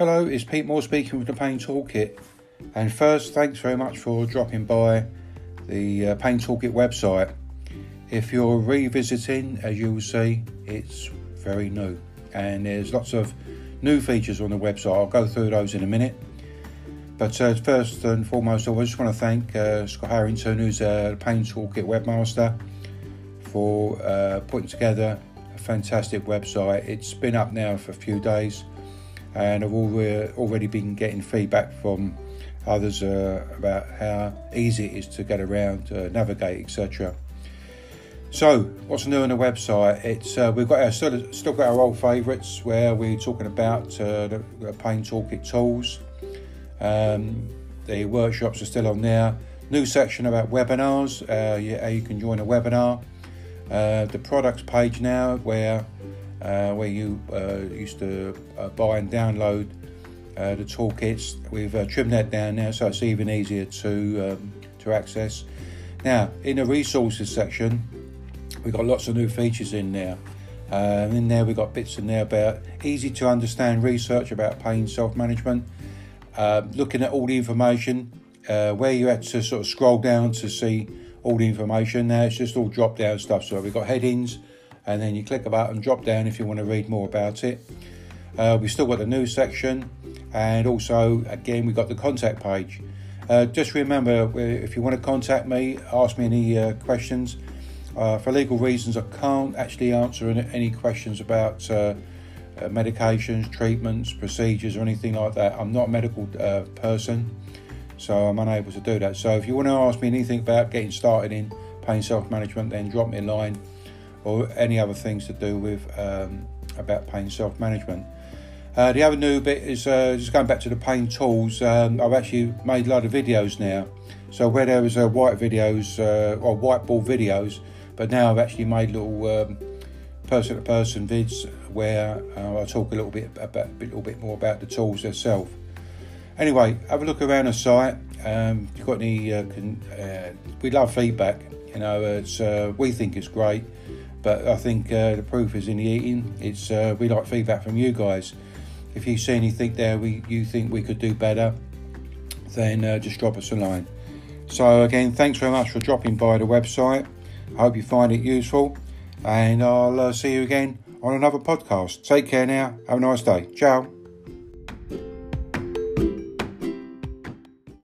Hello, it's Pete Moore speaking with the Pain Toolkit. And first, thanks very much for dropping by the uh, Pain Toolkit website. If you're revisiting, as you will see, it's very new and there's lots of new features on the website. I'll go through those in a minute. But uh, first and foremost, I just want to thank uh, Scott Harrington, who's a Pain Toolkit webmaster, for uh, putting together a fantastic website. It's been up now for a few days, and I've already been getting feedback from others uh, about how easy it is to get around, uh, navigate, etc. So, what's new on the website? It's uh, we've got our still, still got our old favourites where we're talking about uh, the, the Pain Toolkit tools. Um, the workshops are still on there. New section about webinars, uh, yeah, you can join a webinar. Uh, the products page now where uh, where you uh, used to buy and download the toolkits. We've trimmed that down now, so it's even easier to um, to access. Now, in the resources section, We've got lots of new features in there. In there, we've got bits in there about easy to understand research about pain self management, uh, looking at all the information, uh, where you had to sort of scroll down to see all the information. Now it's just all drop down stuff. So we've got headings, and then you click a button, drop down if you want to read more about it. Uh, we've still got the news section, and also, again, we've got the contact page. Uh, just remember if you want to contact me, ask me any uh, questions. Uh, for legal reasons, I can't actually answer any questions about uh, uh, medications, treatments, procedures, or anything like that. I'm not a medical uh, person, so I'm unable to do that. So if you want to ask me anything about getting started in pain self management, then drop me a line or any other things to do with um, about pain self management. Uh, the other new bit is uh, just going back to the pain tools. Um, I've actually made a lot of videos now. So where there was white videos or whiteboard videos, but now I've actually made little person to person vids where uh, I talk a little bit about a little bit more about the tools themselves. Anyway, have a look around the site. Um, if you've got any, uh, can, uh, we love feedback. You know, it's uh, we think it's great, but I think uh, the proof is in the eating. It's uh, we like feedback from you guys. If you see anything there we you think we could do better, then just drop us a line. So again, thanks very much for dropping by the website. I hope you find it useful, and I'll uh, see you again on another podcast. Take care now. Have a nice day. Ciao.